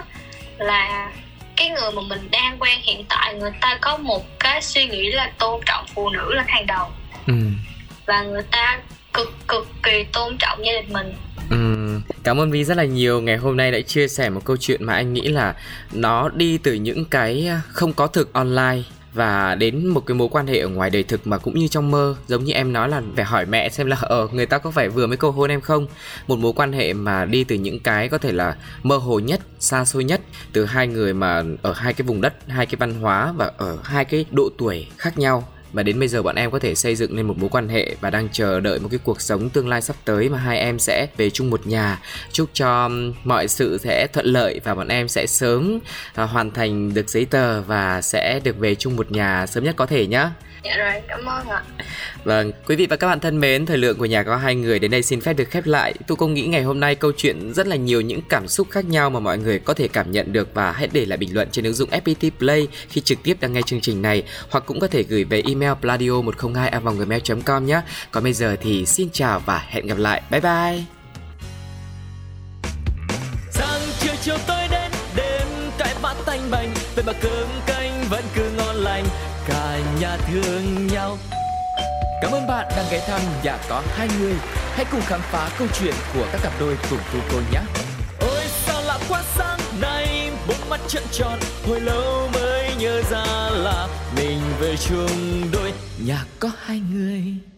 là cái người mà mình đang quen hiện tại người ta có một cái suy nghĩ là tôn trọng phụ nữ lên hàng đầu Ừ. và người ta cực cực kỳ tôn trọng gia đình mình. Uhm, Cảm ơn Vi rất là nhiều. Ngày hôm nay đã chia sẻ một câu chuyện mà anh nghĩ là nó đi từ những cái à, không có thực online và đến một cái mối quan hệ ở ngoài đời thực mà cũng như trong mơ. Giống như em nói là phải hỏi mẹ xem là ờ người ta có phải vừa mới cầu hôn em không? Một mối quan hệ mà đi từ những cái có thể là mơ hồ nhất xa xôi nhất từ hai người mà ở hai cái vùng đất hai cái văn hóa và ở hai cái độ tuổi khác nhau và đến bây giờ bọn em có thể xây dựng nên một mối quan hệ và đang chờ đợi một cái cuộc sống tương lai sắp tới mà hai em sẽ về chung một nhà. Chúc cho mọi sự sẽ thuận lợi và bọn em sẽ sớm à, hoàn thành được giấy tờ và sẽ được về chung một nhà sớm nhất có thể nhé dạ rồi cảm ơn ạ Vâng, quý vị và các bạn thân mến, thời lượng của nhà có hai người đến đây xin phép được khép lại. Tôi cũng nghĩ ngày hôm nay câu chuyện rất là nhiều những cảm xúc khác nhau mà mọi người có thể cảm nhận được và hãy để lại bình luận trên ứng dụng FPT Play khi trực tiếp đang nghe chương trình này hoặc cũng có thể gửi về email pladio 102 gmail com nhé. Còn bây giờ thì xin chào và hẹn gặp lại. Bye bye. Sáng chiều chiều tối đến đêm cái bát tanh bành vậy mà cơm canh nhà thương nhau. Cảm ơn bạn đang ghé thăm nhà có hai người. Hãy cùng khám phá câu chuyện của các cặp đôi cùng cô cô nhé. Ôi, sao lạ quá, sáng nay Bốn mắt trận tròn, Hồi lâu mới nhớ ra là Mình về chung đôi. Nhà có hai người.